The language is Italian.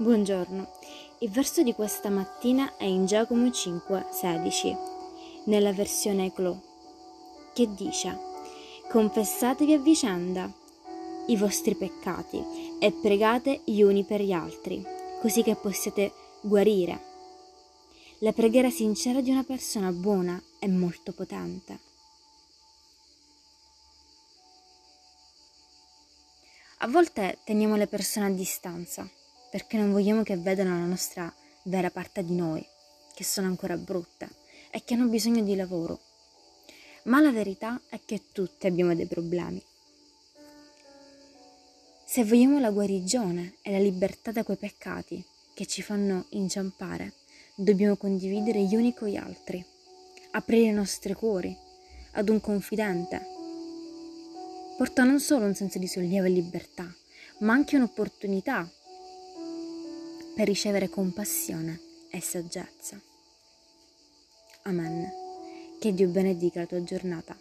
Buongiorno, il verso di questa mattina è in Giacomo 5,16, nella versione Eclo, che dice: Confessatevi a vicenda i vostri peccati e pregate gli uni per gli altri, così che possiate guarire. La preghiera sincera di una persona buona è molto potente. A volte teniamo le persone a distanza perché non vogliamo che vedano la nostra vera parte di noi, che sono ancora brutte e che hanno bisogno di lavoro. Ma la verità è che tutti abbiamo dei problemi. Se vogliamo la guarigione e la libertà da quei peccati che ci fanno inciampare, dobbiamo condividere gli uni con gli altri, aprire i nostri cuori ad un confidente. Porta non solo un senso di sollievo e libertà, ma anche un'opportunità per ricevere compassione e saggezza. Amen. Che Dio benedica la tua giornata.